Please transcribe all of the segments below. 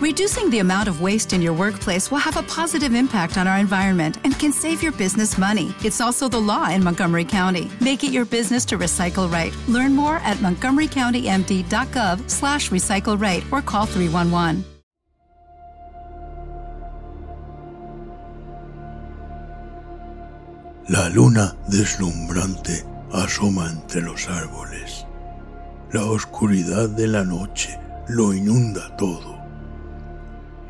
Reducing the amount of waste in your workplace will have a positive impact on our environment and can save your business money. It's also the law in Montgomery County. Make it your business to recycle right. Learn more at montgomerycountymd.gov slash recycle right or call 311. La luna deslumbrante asoma entre los árboles. La oscuridad de la noche lo inunda todo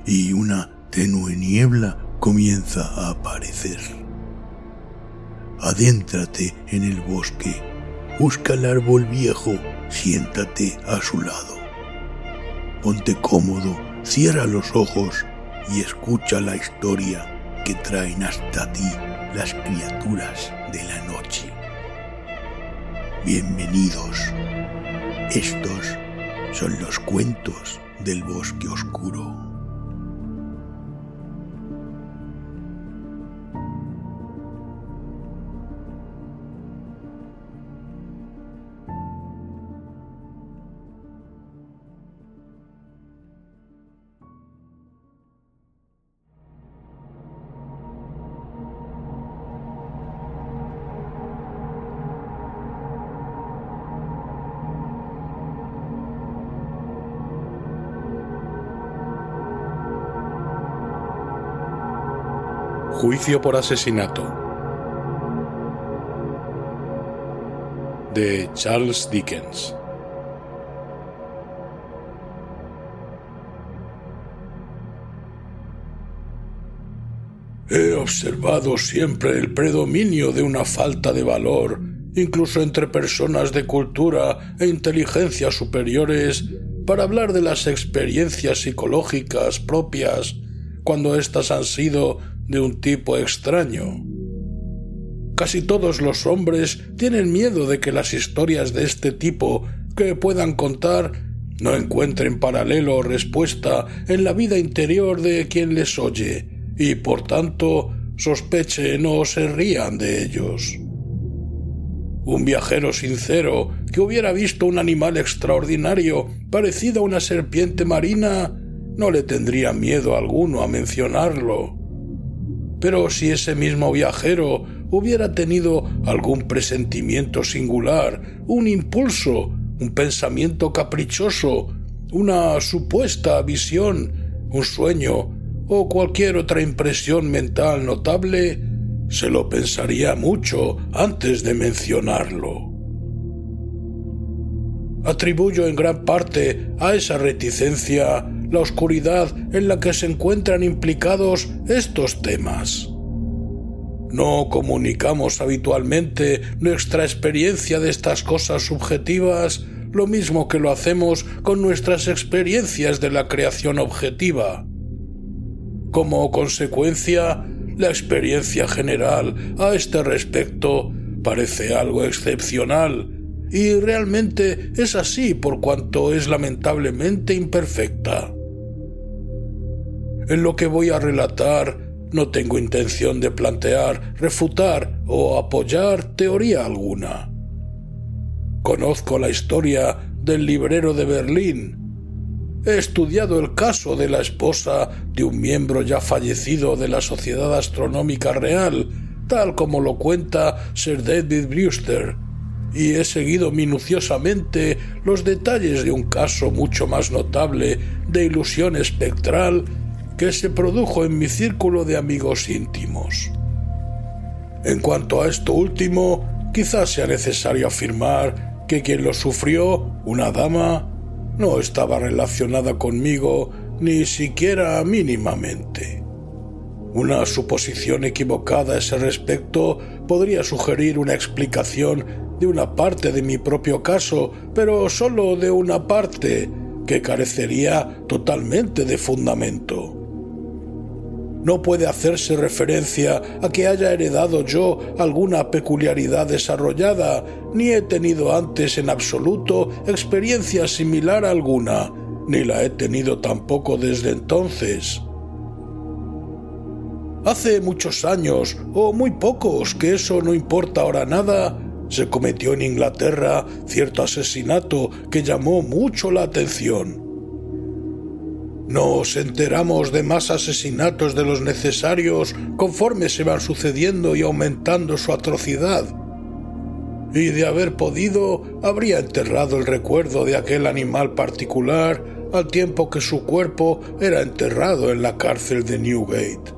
y una tenue niebla comienza a aparecer. Adéntrate en el bosque, busca el árbol viejo, siéntate a su lado. Ponte cómodo, cierra los ojos y escucha la historia que traen hasta ti las criaturas de la noche. Bienvenidos. Estos son los cuentos del bosque oscuro. Juicio por asesinato. De Charles Dickens. He observado siempre el predominio de una falta de valor, incluso entre personas de cultura e inteligencia superiores, para hablar de las experiencias psicológicas propias cuando éstas han sido de un tipo extraño. Casi todos los hombres tienen miedo de que las historias de este tipo que puedan contar no encuentren paralelo o respuesta en la vida interior de quien les oye, y por tanto sospechen o se rían de ellos. Un viajero sincero que hubiera visto un animal extraordinario parecido a una serpiente marina no le tendría miedo alguno a mencionarlo. Pero si ese mismo viajero hubiera tenido algún presentimiento singular, un impulso, un pensamiento caprichoso, una supuesta visión, un sueño o cualquier otra impresión mental notable, se lo pensaría mucho antes de mencionarlo. Atribuyo en gran parte a esa reticencia la oscuridad en la que se encuentran implicados estos temas. No comunicamos habitualmente nuestra experiencia de estas cosas subjetivas lo mismo que lo hacemos con nuestras experiencias de la creación objetiva. Como consecuencia, la experiencia general a este respecto parece algo excepcional y realmente es así por cuanto es lamentablemente imperfecta. En lo que voy a relatar no tengo intención de plantear, refutar o apoyar teoría alguna. Conozco la historia del librero de Berlín. He estudiado el caso de la esposa de un miembro ya fallecido de la Sociedad Astronómica Real, tal como lo cuenta Sir David Brewster, y he seguido minuciosamente los detalles de un caso mucho más notable de ilusión espectral que se produjo en mi círculo de amigos íntimos. En cuanto a esto último, quizás sea necesario afirmar que quien lo sufrió, una dama, no estaba relacionada conmigo ni siquiera mínimamente. Una suposición equivocada a ese respecto podría sugerir una explicación de una parte de mi propio caso, pero sólo de una parte, que carecería totalmente de fundamento. No puede hacerse referencia a que haya heredado yo alguna peculiaridad desarrollada, ni he tenido antes en absoluto experiencia similar alguna, ni la he tenido tampoco desde entonces. Hace muchos años, o muy pocos, que eso no importa ahora nada, se cometió en Inglaterra cierto asesinato que llamó mucho la atención Nos enteramos de más asesinatos de los necesarios conforme se van sucediendo y aumentando su atrocidad. Y de haber podido, habría enterrado el recuerdo de aquel animal particular al tiempo que su cuerpo era enterrado en la cárcel de Newgate.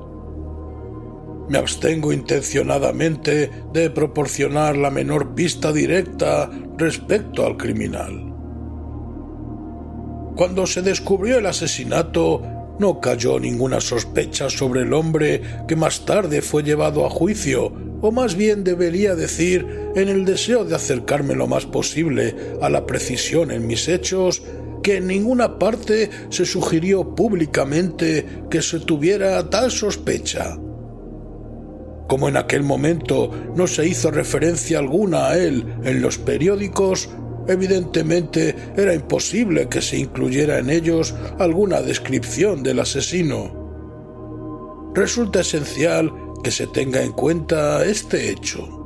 Me abstengo intencionadamente de proporcionar la menor pista directa respecto al criminal. Cuando se descubrió el asesinato, no cayó ninguna sospecha sobre el hombre que más tarde fue llevado a juicio, o más bien debería decir, en el deseo de acercarme lo más posible a la precisión en mis hechos, que en ninguna parte se sugirió públicamente que se tuviera tal sospecha. Como en aquel momento no se hizo referencia alguna a él en los periódicos, Evidentemente era imposible que se incluyera en ellos alguna descripción del asesino. Resulta esencial que se tenga en cuenta este hecho.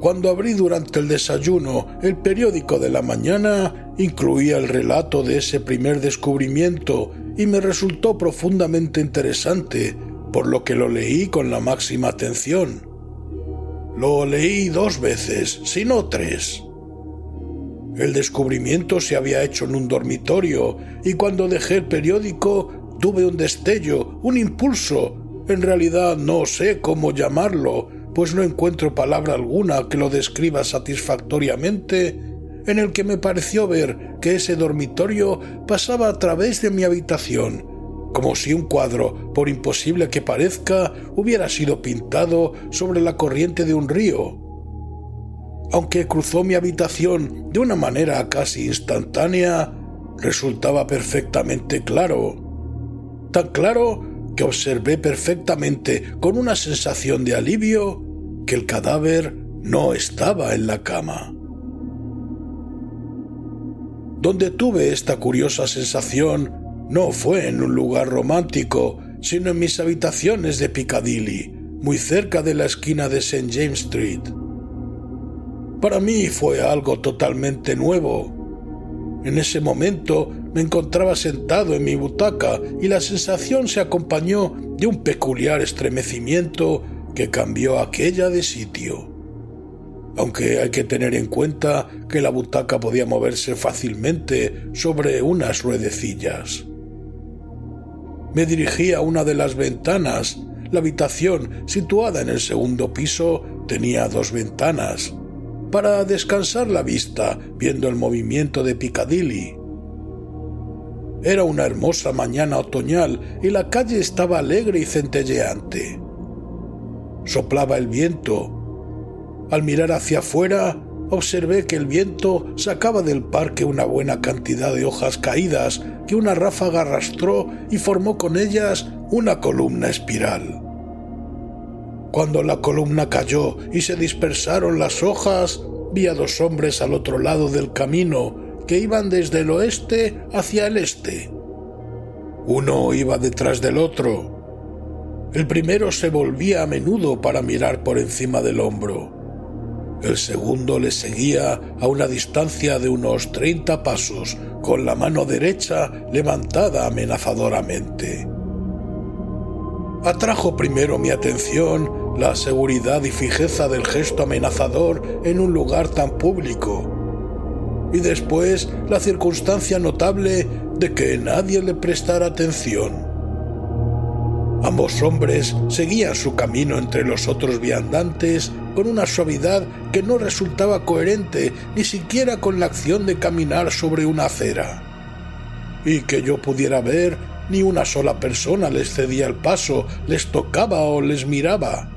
Cuando abrí durante el desayuno el periódico de la mañana, incluía el relato de ese primer descubrimiento y me resultó profundamente interesante, por lo que lo leí con la máxima atención. Lo leí dos veces, si no tres. El descubrimiento se había hecho en un dormitorio y cuando dejé el periódico tuve un destello, un impulso. En realidad no sé cómo llamarlo, pues no encuentro palabra alguna que lo describa satisfactoriamente, en el que me pareció ver que ese dormitorio pasaba a través de mi habitación como si un cuadro, por imposible que parezca, hubiera sido pintado sobre la corriente de un río. Aunque cruzó mi habitación de una manera casi instantánea, resultaba perfectamente claro. Tan claro que observé perfectamente con una sensación de alivio que el cadáver no estaba en la cama. Donde tuve esta curiosa sensación no fue en un lugar romántico, sino en mis habitaciones de Piccadilly, muy cerca de la esquina de St. James Street. Para mí fue algo totalmente nuevo. En ese momento me encontraba sentado en mi butaca y la sensación se acompañó de un peculiar estremecimiento que cambió aquella de sitio. Aunque hay que tener en cuenta que la butaca podía moverse fácilmente sobre unas ruedecillas. Me dirigí a una de las ventanas. La habitación, situada en el segundo piso, tenía dos ventanas, para descansar la vista viendo el movimiento de Piccadilly. Era una hermosa mañana otoñal y la calle estaba alegre y centelleante. Soplaba el viento. Al mirar hacia afuera, observé que el viento sacaba del parque una buena cantidad de hojas caídas que una ráfaga arrastró y formó con ellas una columna espiral. Cuando la columna cayó y se dispersaron las hojas, vi a dos hombres al otro lado del camino que iban desde el oeste hacia el este. Uno iba detrás del otro. El primero se volvía a menudo para mirar por encima del hombro. El segundo le seguía a una distancia de unos treinta pasos, con la mano derecha levantada amenazadoramente. Atrajo primero mi atención la seguridad y fijeza del gesto amenazador en un lugar tan público, y después la circunstancia notable de que nadie le prestara atención. Ambos hombres seguían su camino entre los otros viandantes con una suavidad que no resultaba coherente ni siquiera con la acción de caminar sobre una acera. Y que yo pudiera ver, ni una sola persona les cedía el paso, les tocaba o les miraba.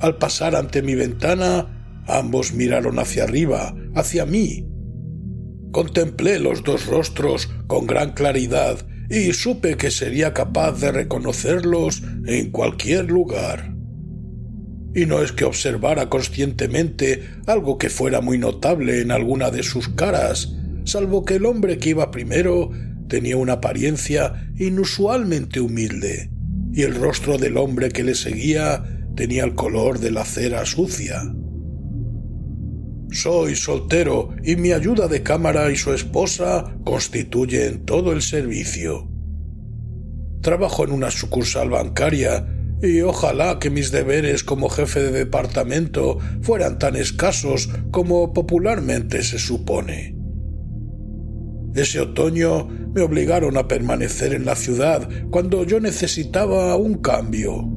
Al pasar ante mi ventana, ambos miraron hacia arriba, hacia mí. Contemplé los dos rostros con gran claridad y supe que sería capaz de reconocerlos en cualquier lugar. Y no es que observara conscientemente algo que fuera muy notable en alguna de sus caras, salvo que el hombre que iba primero tenía una apariencia inusualmente humilde, y el rostro del hombre que le seguía tenía el color de la cera sucia. Soy soltero y mi ayuda de cámara y su esposa constituyen todo el servicio. Trabajo en una sucursal bancaria y ojalá que mis deberes como jefe de departamento fueran tan escasos como popularmente se supone. Ese otoño me obligaron a permanecer en la ciudad cuando yo necesitaba un cambio.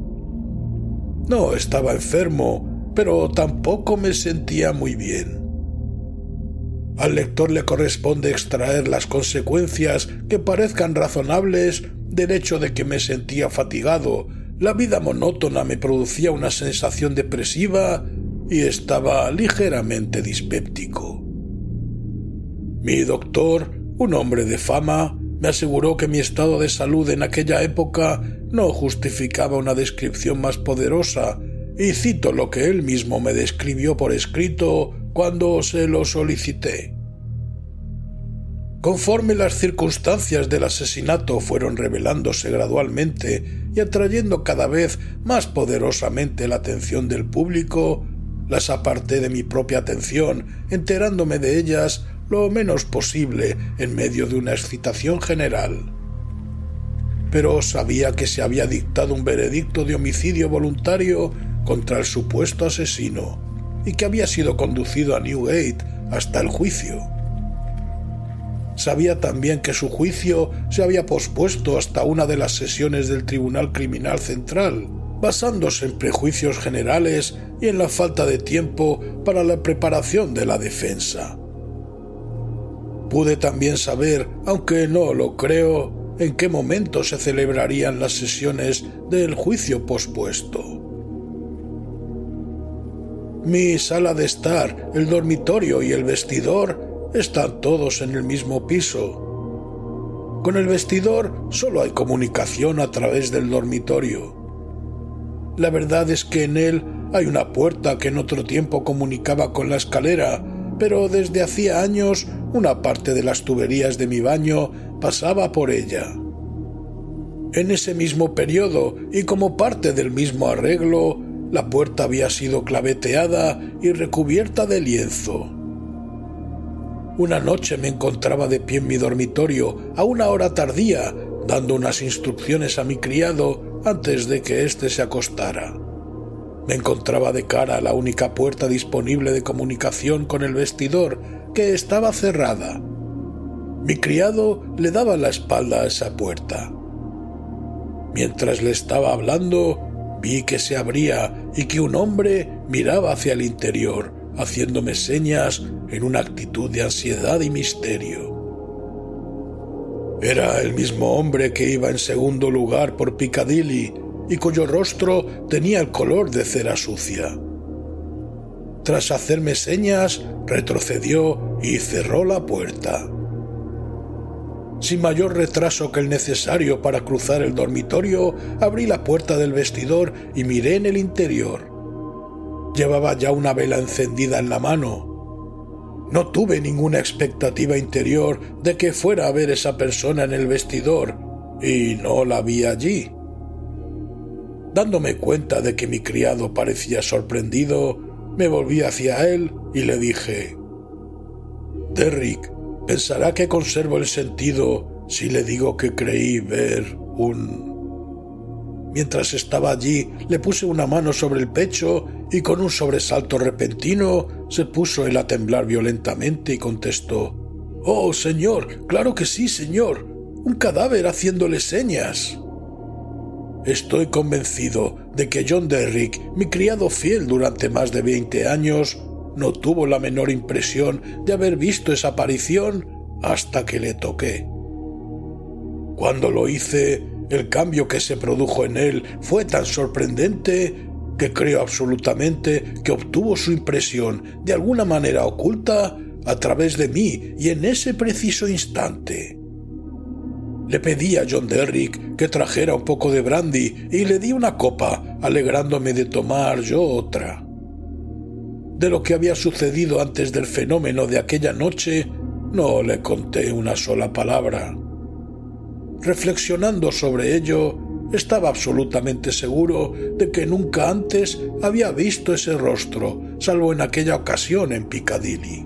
No estaba enfermo, pero tampoco me sentía muy bien. Al lector le corresponde extraer las consecuencias que parezcan razonables del hecho de que me sentía fatigado, la vida monótona me producía una sensación depresiva y estaba ligeramente dispéptico. Mi doctor un hombre de fama me aseguró que mi estado de salud en aquella época no justificaba una descripción más poderosa, y cito lo que él mismo me describió por escrito cuando se lo solicité. Conforme las circunstancias del asesinato fueron revelándose gradualmente y atrayendo cada vez más poderosamente la atención del público, las aparté de mi propia atención, enterándome de ellas lo menos posible en medio de una excitación general. Pero sabía que se había dictado un veredicto de homicidio voluntario contra el supuesto asesino y que había sido conducido a Newgate hasta el juicio. Sabía también que su juicio se había pospuesto hasta una de las sesiones del Tribunal Criminal Central, basándose en prejuicios generales y en la falta de tiempo para la preparación de la defensa. Pude también saber, aunque no lo creo, en qué momento se celebrarían las sesiones del juicio pospuesto. Mi sala de estar, el dormitorio y el vestidor están todos en el mismo piso. Con el vestidor solo hay comunicación a través del dormitorio. La verdad es que en él hay una puerta que en otro tiempo comunicaba con la escalera, pero desde hacía años una parte de las tuberías de mi baño pasaba por ella. En ese mismo periodo y como parte del mismo arreglo, la puerta había sido claveteada y recubierta de lienzo. Una noche me encontraba de pie en mi dormitorio a una hora tardía, dando unas instrucciones a mi criado antes de que éste se acostara. Me encontraba de cara a la única puerta disponible de comunicación con el vestidor, que estaba cerrada. Mi criado le daba la espalda a esa puerta. Mientras le estaba hablando, vi que se abría y que un hombre miraba hacia el interior, haciéndome señas en una actitud de ansiedad y misterio. Era el mismo hombre que iba en segundo lugar por Piccadilly y cuyo rostro tenía el color de cera sucia. Tras hacerme señas, retrocedió y cerró la puerta. Sin mayor retraso que el necesario para cruzar el dormitorio, abrí la puerta del vestidor y miré en el interior. Llevaba ya una vela encendida en la mano. No tuve ninguna expectativa interior de que fuera a ver esa persona en el vestidor, y no la vi allí. Dándome cuenta de que mi criado parecía sorprendido, me volví hacia él y le dije Derrick, pensará que conservo el sentido si le digo que creí ver un... Mientras estaba allí, le puse una mano sobre el pecho y con un sobresalto repentino se puso él a temblar violentamente y contestó Oh, señor, claro que sí, señor. Un cadáver haciéndole señas. Estoy convencido de que John Derrick, mi criado fiel durante más de veinte años, no tuvo la menor impresión de haber visto esa aparición hasta que le toqué. Cuando lo hice, el cambio que se produjo en él fue tan sorprendente que creo absolutamente que obtuvo su impresión de alguna manera oculta a través de mí y en ese preciso instante. Le pedí a John Derrick que trajera un poco de brandy y le di una copa, alegrándome de tomar yo otra. De lo que había sucedido antes del fenómeno de aquella noche, no le conté una sola palabra. Reflexionando sobre ello, estaba absolutamente seguro de que nunca antes había visto ese rostro, salvo en aquella ocasión en Piccadilly.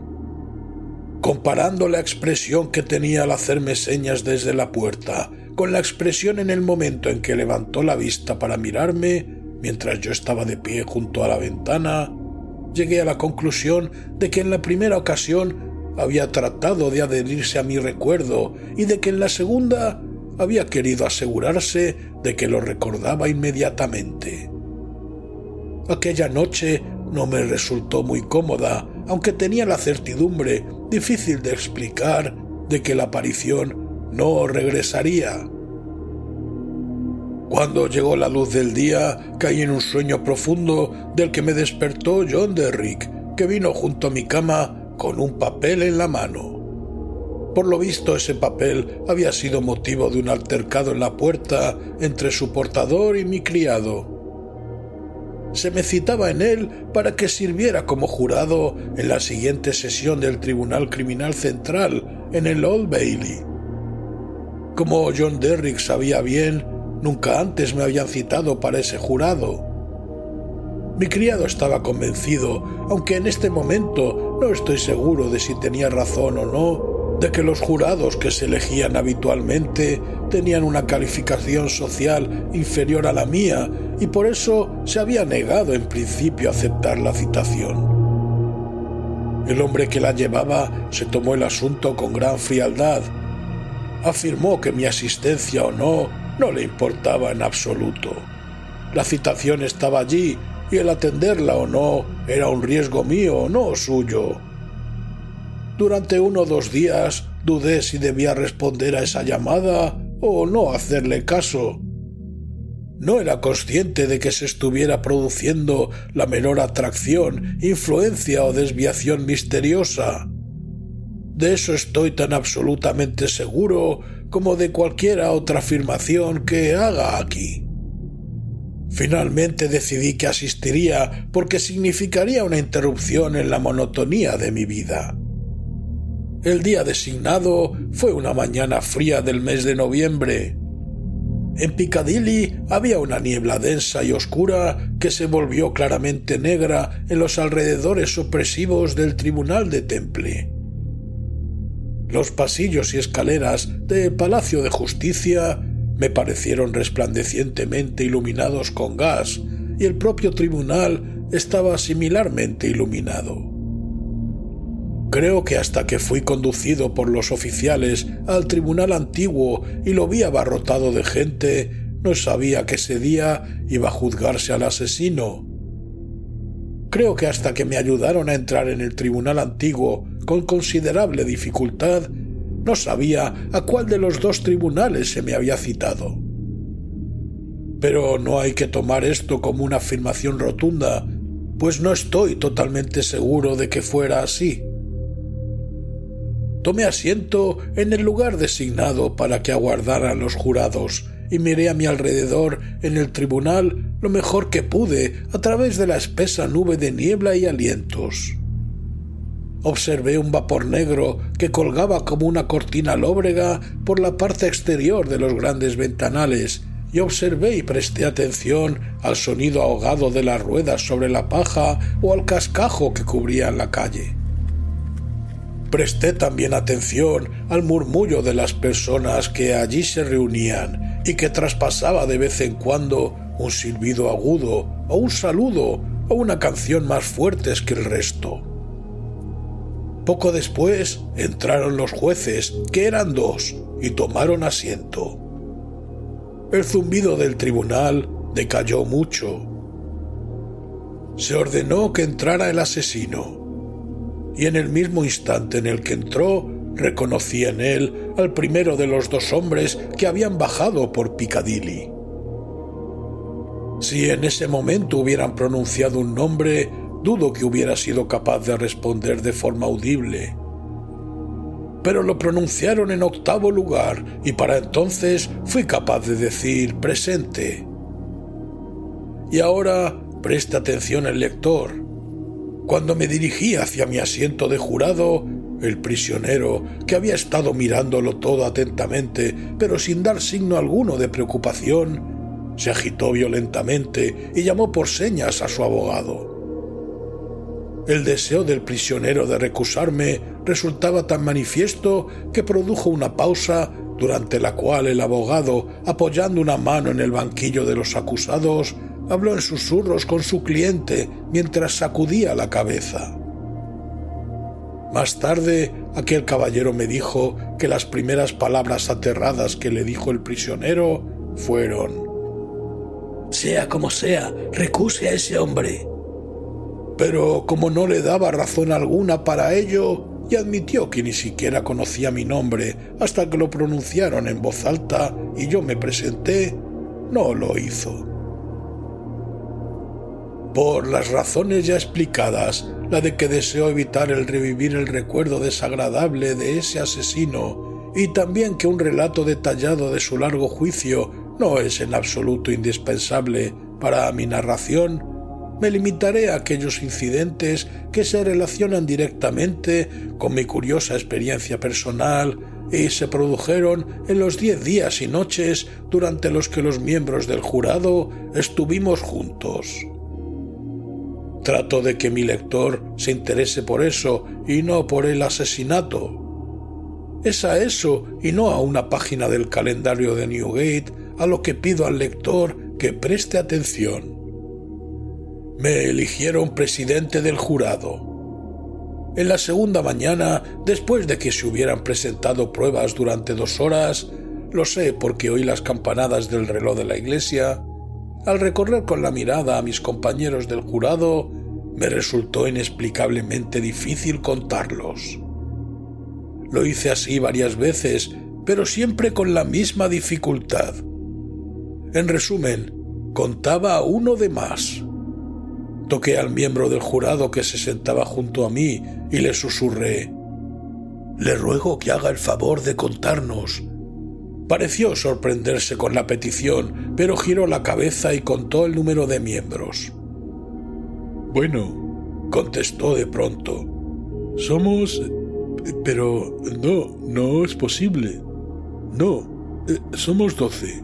Comparando la expresión que tenía al hacerme señas desde la puerta con la expresión en el momento en que levantó la vista para mirarme, mientras yo estaba de pie junto a la ventana, llegué a la conclusión de que en la primera ocasión había tratado de adherirse a mi recuerdo y de que en la segunda había querido asegurarse de que lo recordaba inmediatamente. Aquella noche no me resultó muy cómoda, aunque tenía la certidumbre, difícil de explicar, de que la aparición no regresaría. Cuando llegó la luz del día, caí en un sueño profundo del que me despertó John Derrick, que vino junto a mi cama con un papel en la mano. Por lo visto ese papel había sido motivo de un altercado en la puerta entre su portador y mi criado. Se me citaba en él para que sirviera como jurado en la siguiente sesión del Tribunal Criminal Central en el Old Bailey. Como John Derrick sabía bien, nunca antes me habían citado para ese jurado. Mi criado estaba convencido, aunque en este momento no estoy seguro de si tenía razón o no, de que los jurados que se elegían habitualmente tenían una calificación social inferior a la mía y por eso se había negado en principio a aceptar la citación. El hombre que la llevaba se tomó el asunto con gran frialdad. Afirmó que mi asistencia o no no le importaba en absoluto. La citación estaba allí y el atenderla o no era un riesgo mío, no suyo. Durante uno o dos días dudé si debía responder a esa llamada o no hacerle caso. No era consciente de que se estuviera produciendo la menor atracción, influencia o desviación misteriosa. De eso estoy tan absolutamente seguro como de cualquiera otra afirmación que haga aquí. Finalmente decidí que asistiría porque significaría una interrupción en la monotonía de mi vida. El día designado fue una mañana fría del mes de noviembre. En Piccadilly había una niebla densa y oscura que se volvió claramente negra en los alrededores opresivos del Tribunal de Temple. Los pasillos y escaleras del Palacio de Justicia me parecieron resplandecientemente iluminados con gas y el propio tribunal estaba similarmente iluminado. Creo que hasta que fui conducido por los oficiales al tribunal antiguo y lo vi abarrotado de gente, no sabía que ese día iba a juzgarse al asesino. Creo que hasta que me ayudaron a entrar en el tribunal antiguo con considerable dificultad, no sabía a cuál de los dos tribunales se me había citado. Pero no hay que tomar esto como una afirmación rotunda, pues no estoy totalmente seguro de que fuera así. Tomé asiento en el lugar designado para que aguardaran los jurados y miré a mi alrededor en el tribunal lo mejor que pude a través de la espesa nube de niebla y alientos. Observé un vapor negro que colgaba como una cortina lóbrega por la parte exterior de los grandes ventanales y observé y presté atención al sonido ahogado de las ruedas sobre la paja o al cascajo que cubría la calle. Presté también atención al murmullo de las personas que allí se reunían y que traspasaba de vez en cuando un silbido agudo o un saludo o una canción más fuertes que el resto. Poco después entraron los jueces, que eran dos, y tomaron asiento. El zumbido del tribunal decayó mucho. Se ordenó que entrara el asesino y en el mismo instante en el que entró reconocí en él al primero de los dos hombres que habían bajado por Piccadilly. Si en ese momento hubieran pronunciado un nombre, dudo que hubiera sido capaz de responder de forma audible. Pero lo pronunciaron en octavo lugar y para entonces fui capaz de decir presente. Y ahora presta atención el lector. Cuando me dirigí hacia mi asiento de jurado, el prisionero, que había estado mirándolo todo atentamente, pero sin dar signo alguno de preocupación, se agitó violentamente y llamó por señas a su abogado. El deseo del prisionero de recusarme resultaba tan manifiesto que produjo una pausa durante la cual el abogado, apoyando una mano en el banquillo de los acusados, habló en susurros con su cliente mientras sacudía la cabeza. Más tarde, aquel caballero me dijo que las primeras palabras aterradas que le dijo el prisionero fueron Sea como sea, recuse a ese hombre. Pero como no le daba razón alguna para ello, y admitió que ni siquiera conocía mi nombre hasta que lo pronunciaron en voz alta y yo me presenté, no lo hizo. Por las razones ya explicadas, la de que deseo evitar el revivir el recuerdo desagradable de ese asesino y también que un relato detallado de su largo juicio no es en absoluto indispensable para mi narración, me limitaré a aquellos incidentes que se relacionan directamente con mi curiosa experiencia personal y se produjeron en los diez días y noches durante los que los miembros del jurado estuvimos juntos. Trato de que mi lector se interese por eso y no por el asesinato. Es a eso y no a una página del calendario de Newgate a lo que pido al lector que preste atención me eligieron presidente del jurado. En la segunda mañana, después de que se hubieran presentado pruebas durante dos horas, lo sé porque oí las campanadas del reloj de la iglesia, al recorrer con la mirada a mis compañeros del jurado, me resultó inexplicablemente difícil contarlos. Lo hice así varias veces, pero siempre con la misma dificultad. En resumen, contaba uno de más. Toqué al miembro del jurado que se sentaba junto a mí y le susurré Le ruego que haga el favor de contarnos. Pareció sorprenderse con la petición, pero giró la cabeza y contó el número de miembros. Bueno, contestó de pronto. Somos... Pero no, no es posible. No, eh, somos doce.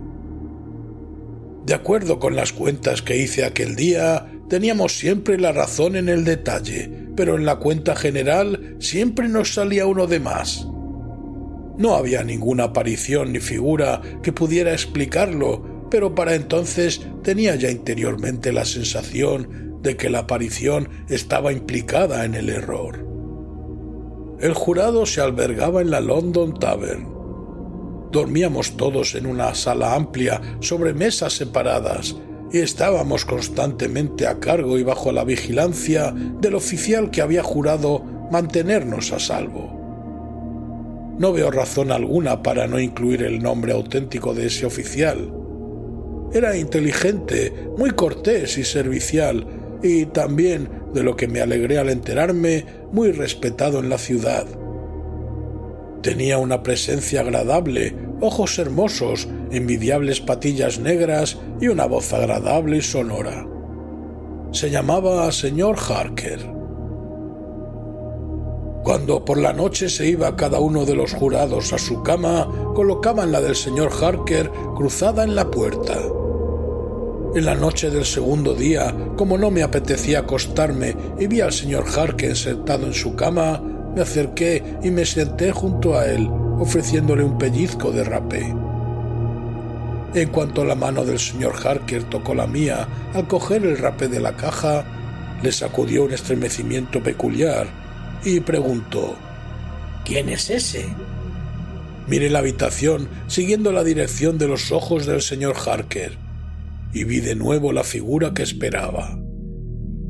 De acuerdo con las cuentas que hice aquel día, teníamos siempre la razón en el detalle, pero en la cuenta general siempre nos salía uno de más. No había ninguna aparición ni figura que pudiera explicarlo, pero para entonces tenía ya interiormente la sensación de que la aparición estaba implicada en el error. El jurado se albergaba en la London Tavern Dormíamos todos en una sala amplia sobre mesas separadas y estábamos constantemente a cargo y bajo la vigilancia del oficial que había jurado mantenernos a salvo. No veo razón alguna para no incluir el nombre auténtico de ese oficial. Era inteligente, muy cortés y servicial, y también, de lo que me alegré al enterarme, muy respetado en la ciudad. Tenía una presencia agradable, ojos hermosos, envidiables patillas negras y una voz agradable y sonora. Se llamaba señor Harker. Cuando por la noche se iba cada uno de los jurados a su cama, colocaban la del señor Harker cruzada en la puerta. En la noche del segundo día, como no me apetecía acostarme y vi al señor Harker sentado en su cama, me acerqué y me senté junto a él, ofreciéndole un pellizco de rapé. En cuanto la mano del señor Harker tocó la mía, al coger el rapé de la caja, le sacudió un estremecimiento peculiar y preguntó ¿Quién es ese? Miré la habitación siguiendo la dirección de los ojos del señor Harker y vi de nuevo la figura que esperaba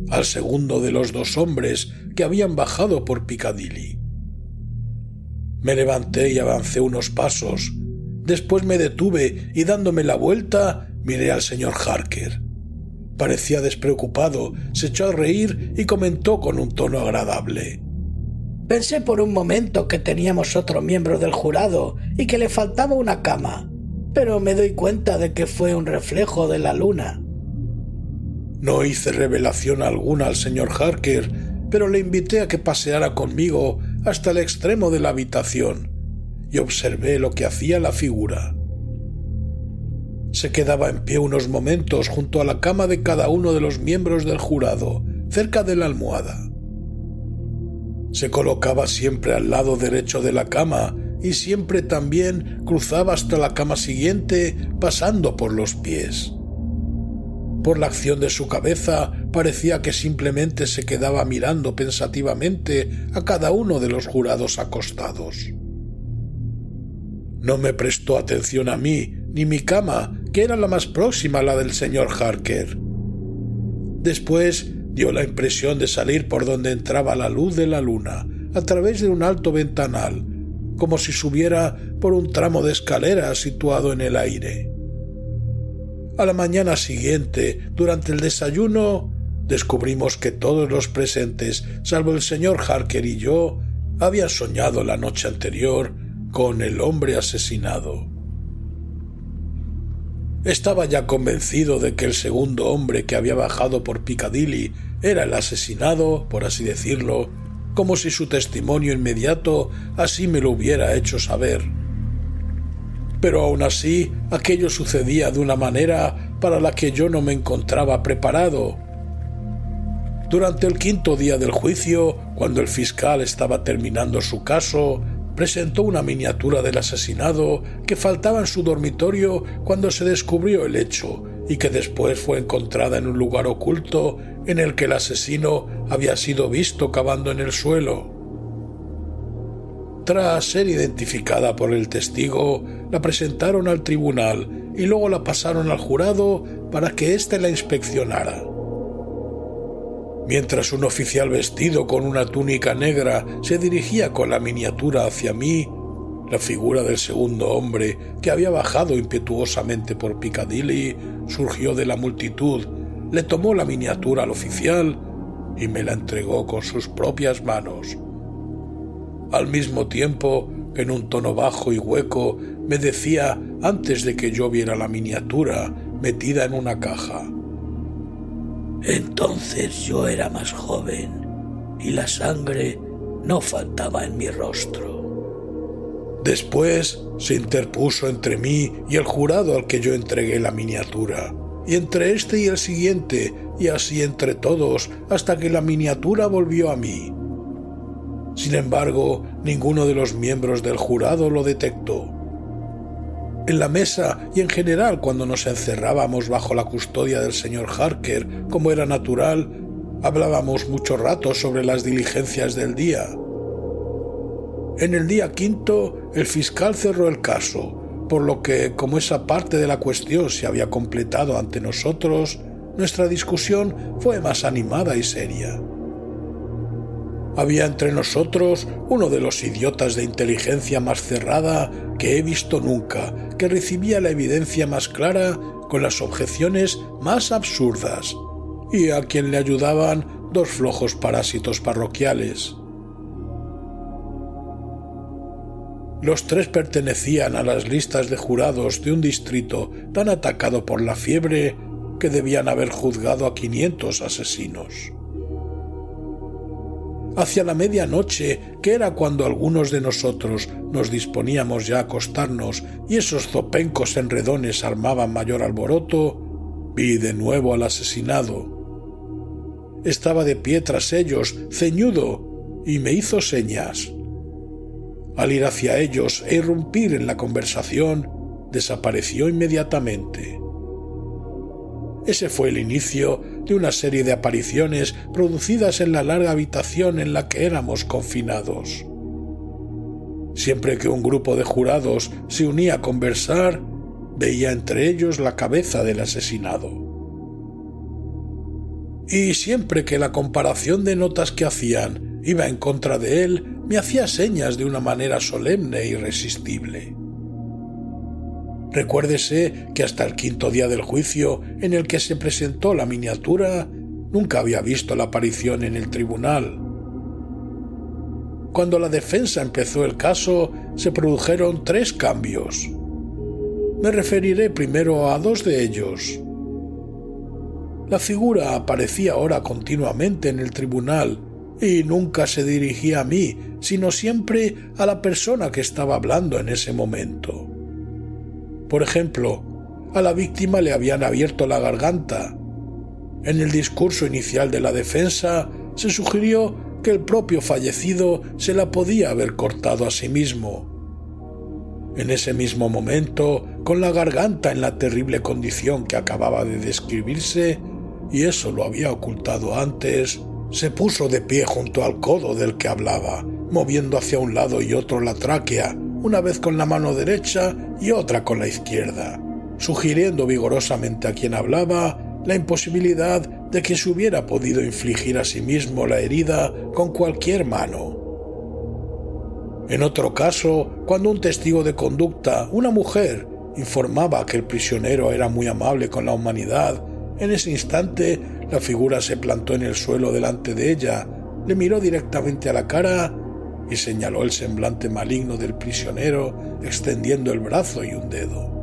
al segundo de los dos hombres que habían bajado por Piccadilly. Me levanté y avancé unos pasos. Después me detuve y dándome la vuelta miré al señor Harker. Parecía despreocupado, se echó a reír y comentó con un tono agradable. Pensé por un momento que teníamos otro miembro del jurado y que le faltaba una cama, pero me doy cuenta de que fue un reflejo de la luna. No hice revelación alguna al señor Harker, pero le invité a que paseara conmigo hasta el extremo de la habitación y observé lo que hacía la figura. se quedaba en pie unos momentos junto a la cama de cada uno de los miembros del jurado, cerca de la almohada. Se colocaba siempre al lado derecho de la cama y siempre también cruzaba hasta la cama siguiente pasando por los pies. Por la acción de su cabeza parecía que simplemente se quedaba mirando pensativamente a cada uno de los jurados acostados. No me prestó atención a mí ni mi cama, que era la más próxima a la del señor Harker. Después dio la impresión de salir por donde entraba la luz de la luna, a través de un alto ventanal, como si subiera por un tramo de escalera situado en el aire. A la mañana siguiente, durante el desayuno, descubrimos que todos los presentes, salvo el señor Harker y yo, habían soñado la noche anterior con el hombre asesinado. Estaba ya convencido de que el segundo hombre que había bajado por Piccadilly era el asesinado, por así decirlo, como si su testimonio inmediato así me lo hubiera hecho saber. Pero aún así aquello sucedía de una manera para la que yo no me encontraba preparado. Durante el quinto día del juicio, cuando el fiscal estaba terminando su caso, presentó una miniatura del asesinado que faltaba en su dormitorio cuando se descubrió el hecho y que después fue encontrada en un lugar oculto en el que el asesino había sido visto cavando en el suelo. Tras ser identificada por el testigo, la presentaron al tribunal y luego la pasaron al jurado para que éste la inspeccionara. Mientras un oficial vestido con una túnica negra se dirigía con la miniatura hacia mí, la figura del segundo hombre, que había bajado impetuosamente por Piccadilly, surgió de la multitud le tomó la miniatura al oficial y me la entregó con sus propias manos. Al mismo tiempo, en un tono bajo y hueco, me decía antes de que yo viera la miniatura metida en una caja. Entonces yo era más joven y la sangre no faltaba en mi rostro. Después se interpuso entre mí y el jurado al que yo entregué la miniatura y entre este y el siguiente, y así entre todos, hasta que la miniatura volvió a mí. Sin embargo, ninguno de los miembros del jurado lo detectó. En la mesa y en general cuando nos encerrábamos bajo la custodia del señor Harker, como era natural, hablábamos mucho rato sobre las diligencias del día. En el día quinto, el fiscal cerró el caso, por lo que, como esa parte de la cuestión se había completado ante nosotros, nuestra discusión fue más animada y seria. Había entre nosotros uno de los idiotas de inteligencia más cerrada que he visto nunca, que recibía la evidencia más clara con las objeciones más absurdas, y a quien le ayudaban dos flojos parásitos parroquiales. Los tres pertenecían a las listas de jurados de un distrito tan atacado por la fiebre que debían haber juzgado a 500 asesinos. Hacia la medianoche, que era cuando algunos de nosotros nos disponíamos ya a acostarnos y esos zopencos enredones armaban mayor alboroto, vi de nuevo al asesinado. Estaba de pie tras ellos, ceñudo, y me hizo señas. Al ir hacia ellos e irrumpir en la conversación, desapareció inmediatamente. Ese fue el inicio de una serie de apariciones producidas en la larga habitación en la que éramos confinados. Siempre que un grupo de jurados se unía a conversar, veía entre ellos la cabeza del asesinado. Y siempre que la comparación de notas que hacían iba en contra de él, me hacía señas de una manera solemne e irresistible. Recuérdese que hasta el quinto día del juicio en el que se presentó la miniatura, nunca había visto la aparición en el tribunal. Cuando la defensa empezó el caso, se produjeron tres cambios. Me referiré primero a dos de ellos. La figura aparecía ahora continuamente en el tribunal y nunca se dirigía a mí, sino siempre a la persona que estaba hablando en ese momento. Por ejemplo, a la víctima le habían abierto la garganta. En el discurso inicial de la defensa se sugirió que el propio fallecido se la podía haber cortado a sí mismo. En ese mismo momento, con la garganta en la terrible condición que acababa de describirse, y eso lo había ocultado antes, se puso de pie junto al codo del que hablaba, moviendo hacia un lado y otro la tráquea, una vez con la mano derecha y otra con la izquierda, sugiriendo vigorosamente a quien hablaba la imposibilidad de que se hubiera podido infligir a sí mismo la herida con cualquier mano. En otro caso, cuando un testigo de conducta, una mujer, informaba que el prisionero era muy amable con la humanidad, en ese instante la figura se plantó en el suelo delante de ella, le miró directamente a la cara y señaló el semblante maligno del prisionero extendiendo el brazo y un dedo.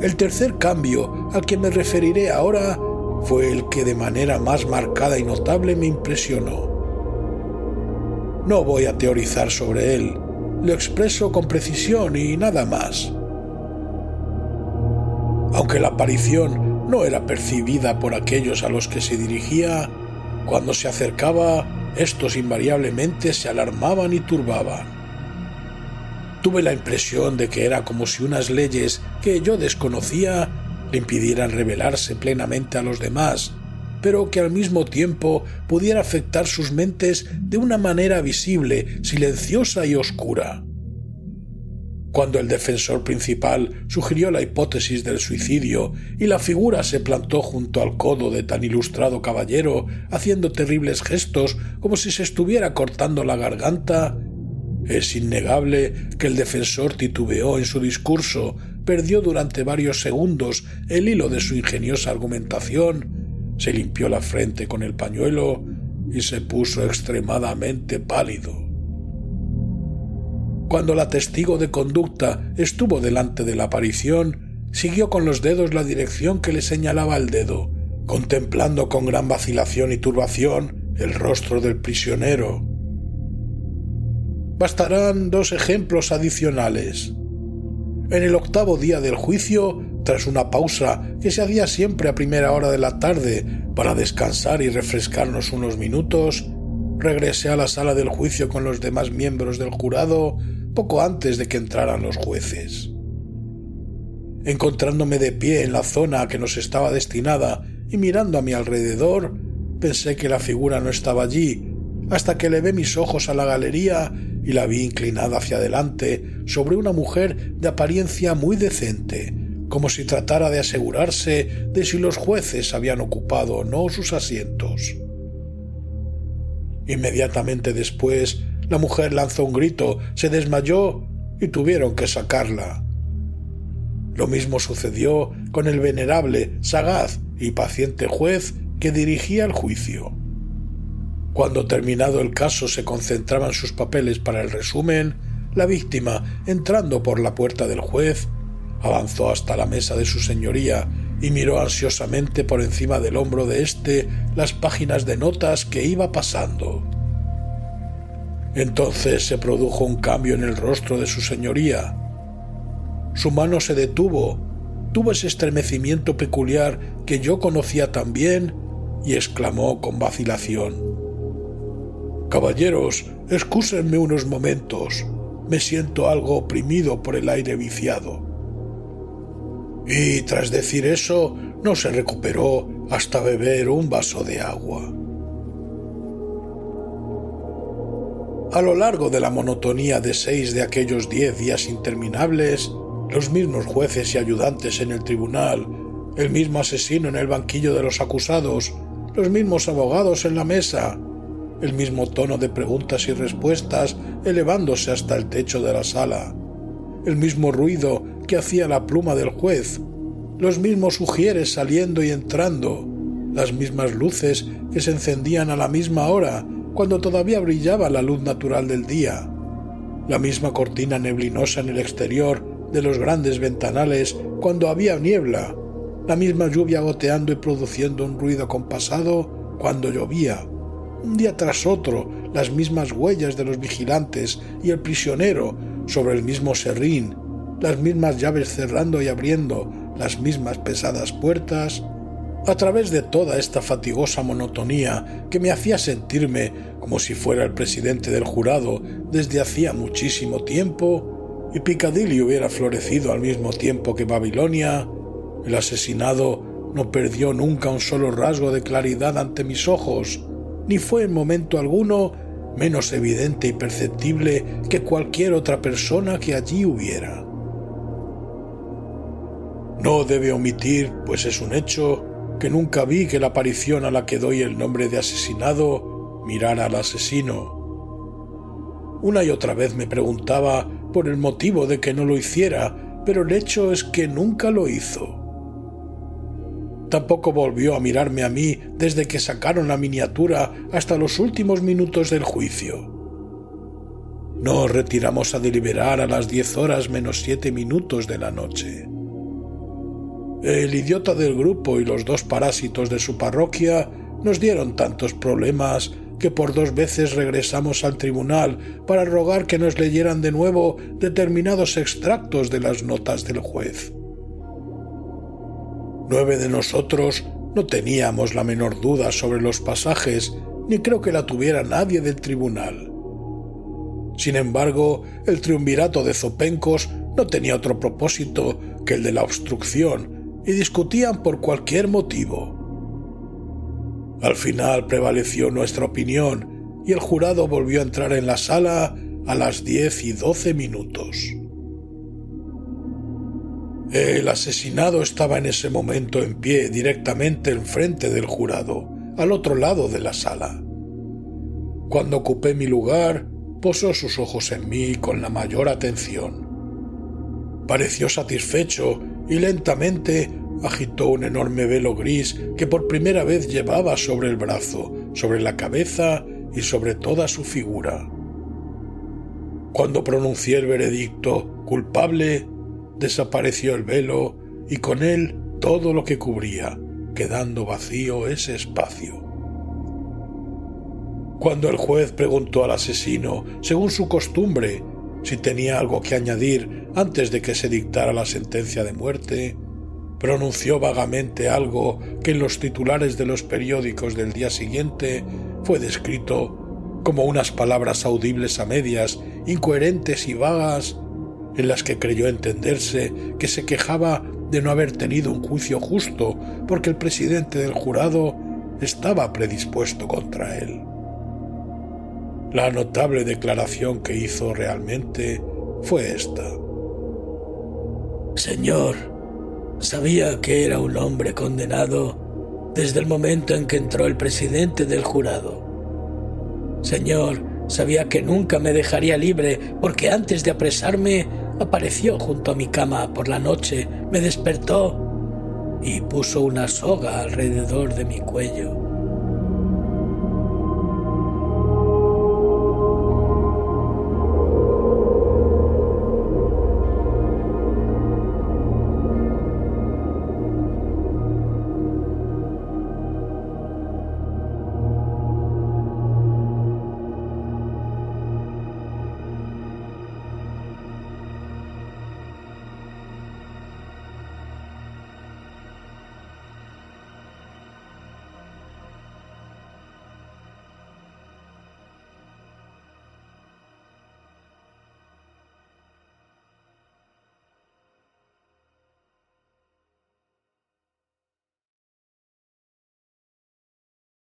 El tercer cambio al que me referiré ahora fue el que de manera más marcada y notable me impresionó. No voy a teorizar sobre él, lo expreso con precisión y nada más. Aunque la aparición no era percibida por aquellos a los que se dirigía, cuando se acercaba, estos invariablemente se alarmaban y turbaban. Tuve la impresión de que era como si unas leyes que yo desconocía le impidieran revelarse plenamente a los demás, pero que al mismo tiempo pudiera afectar sus mentes de una manera visible, silenciosa y oscura. Cuando el defensor principal sugirió la hipótesis del suicidio y la figura se plantó junto al codo de tan ilustrado caballero, haciendo terribles gestos como si se estuviera cortando la garganta, es innegable que el defensor titubeó en su discurso, perdió durante varios segundos el hilo de su ingeniosa argumentación, se limpió la frente con el pañuelo y se puso extremadamente pálido. Cuando la testigo de conducta estuvo delante de la aparición, siguió con los dedos la dirección que le señalaba el dedo, contemplando con gran vacilación y turbación el rostro del prisionero, bastarán dos ejemplos adicionales. En el octavo día del juicio, tras una pausa que se hacía siempre a primera hora de la tarde para descansar y refrescarnos unos minutos, regresé a la sala del juicio con los demás miembros del jurado poco antes de que entraran los jueces. Encontrándome de pie en la zona que nos estaba destinada y mirando a mi alrededor, pensé que la figura no estaba allí, hasta que levé mis ojos a la galería y la vi inclinada hacia adelante sobre una mujer de apariencia muy decente, como si tratara de asegurarse de si los jueces habían ocupado o no sus asientos. Inmediatamente después, la mujer lanzó un grito, se desmayó y tuvieron que sacarla. Lo mismo sucedió con el venerable, sagaz y paciente juez que dirigía el juicio. Cuando terminado el caso se concentraban sus papeles para el resumen, la víctima, entrando por la puerta del juez, avanzó hasta la mesa de su señoría y miró ansiosamente por encima del hombro de éste las páginas de notas que iba pasando. Entonces se produjo un cambio en el rostro de su señoría. Su mano se detuvo, tuvo ese estremecimiento peculiar que yo conocía también y exclamó con vacilación Caballeros, excúsenme unos momentos. Me siento algo oprimido por el aire viciado. Y tras decir eso, no se recuperó hasta beber un vaso de agua. A lo largo de la monotonía de seis de aquellos diez días interminables, los mismos jueces y ayudantes en el tribunal, el mismo asesino en el banquillo de los acusados, los mismos abogados en la mesa, el mismo tono de preguntas y respuestas elevándose hasta el techo de la sala, el mismo ruido que hacía la pluma del juez, los mismos ujieres saliendo y entrando, las mismas luces que se encendían a la misma hora cuando todavía brillaba la luz natural del día, la misma cortina neblinosa en el exterior de los grandes ventanales cuando había niebla, la misma lluvia goteando y produciendo un ruido compasado cuando llovía, un día tras otro las mismas huellas de los vigilantes y el prisionero sobre el mismo serrín, las mismas llaves cerrando y abriendo las mismas pesadas puertas, a través de toda esta fatigosa monotonía que me hacía sentirme como si fuera el presidente del jurado desde hacía muchísimo tiempo, y Piccadilly hubiera florecido al mismo tiempo que Babilonia, el asesinado no perdió nunca un solo rasgo de claridad ante mis ojos, ni fue en momento alguno menos evidente y perceptible que cualquier otra persona que allí hubiera. No debe omitir, pues es un hecho, que nunca vi que la aparición a la que doy el nombre de asesinado mirara al asesino. Una y otra vez me preguntaba por el motivo de que no lo hiciera, pero el hecho es que nunca lo hizo. Tampoco volvió a mirarme a mí desde que sacaron la miniatura hasta los últimos minutos del juicio. Nos retiramos a deliberar a las diez horas menos siete minutos de la noche. El idiota del grupo y los dos parásitos de su parroquia nos dieron tantos problemas que por dos veces regresamos al tribunal para rogar que nos leyeran de nuevo determinados extractos de las notas del juez. Nueve de nosotros no teníamos la menor duda sobre los pasajes, ni creo que la tuviera nadie del tribunal. Sin embargo, el triunvirato de zopencos no tenía otro propósito que el de la obstrucción, y discutían por cualquier motivo. Al final prevaleció nuestra opinión, y el jurado volvió a entrar en la sala a las diez y doce minutos. El asesinado estaba en ese momento en pie directamente enfrente del jurado, al otro lado de la sala. Cuando ocupé mi lugar, posó sus ojos en mí con la mayor atención. Pareció satisfecho y lentamente agitó un enorme velo gris que por primera vez llevaba sobre el brazo, sobre la cabeza y sobre toda su figura. Cuando pronuncié el veredicto culpable, desapareció el velo y con él todo lo que cubría, quedando vacío ese espacio. Cuando el juez preguntó al asesino, según su costumbre, si tenía algo que añadir antes de que se dictara la sentencia de muerte, pronunció vagamente algo que en los titulares de los periódicos del día siguiente fue descrito como unas palabras audibles a medias, incoherentes y vagas, en las que creyó entenderse que se quejaba de no haber tenido un juicio justo porque el presidente del jurado estaba predispuesto contra él. La notable declaración que hizo realmente fue esta. Señor, sabía que era un hombre condenado desde el momento en que entró el presidente del jurado. Señor, sabía que nunca me dejaría libre porque antes de apresarme apareció junto a mi cama por la noche, me despertó y puso una soga alrededor de mi cuello.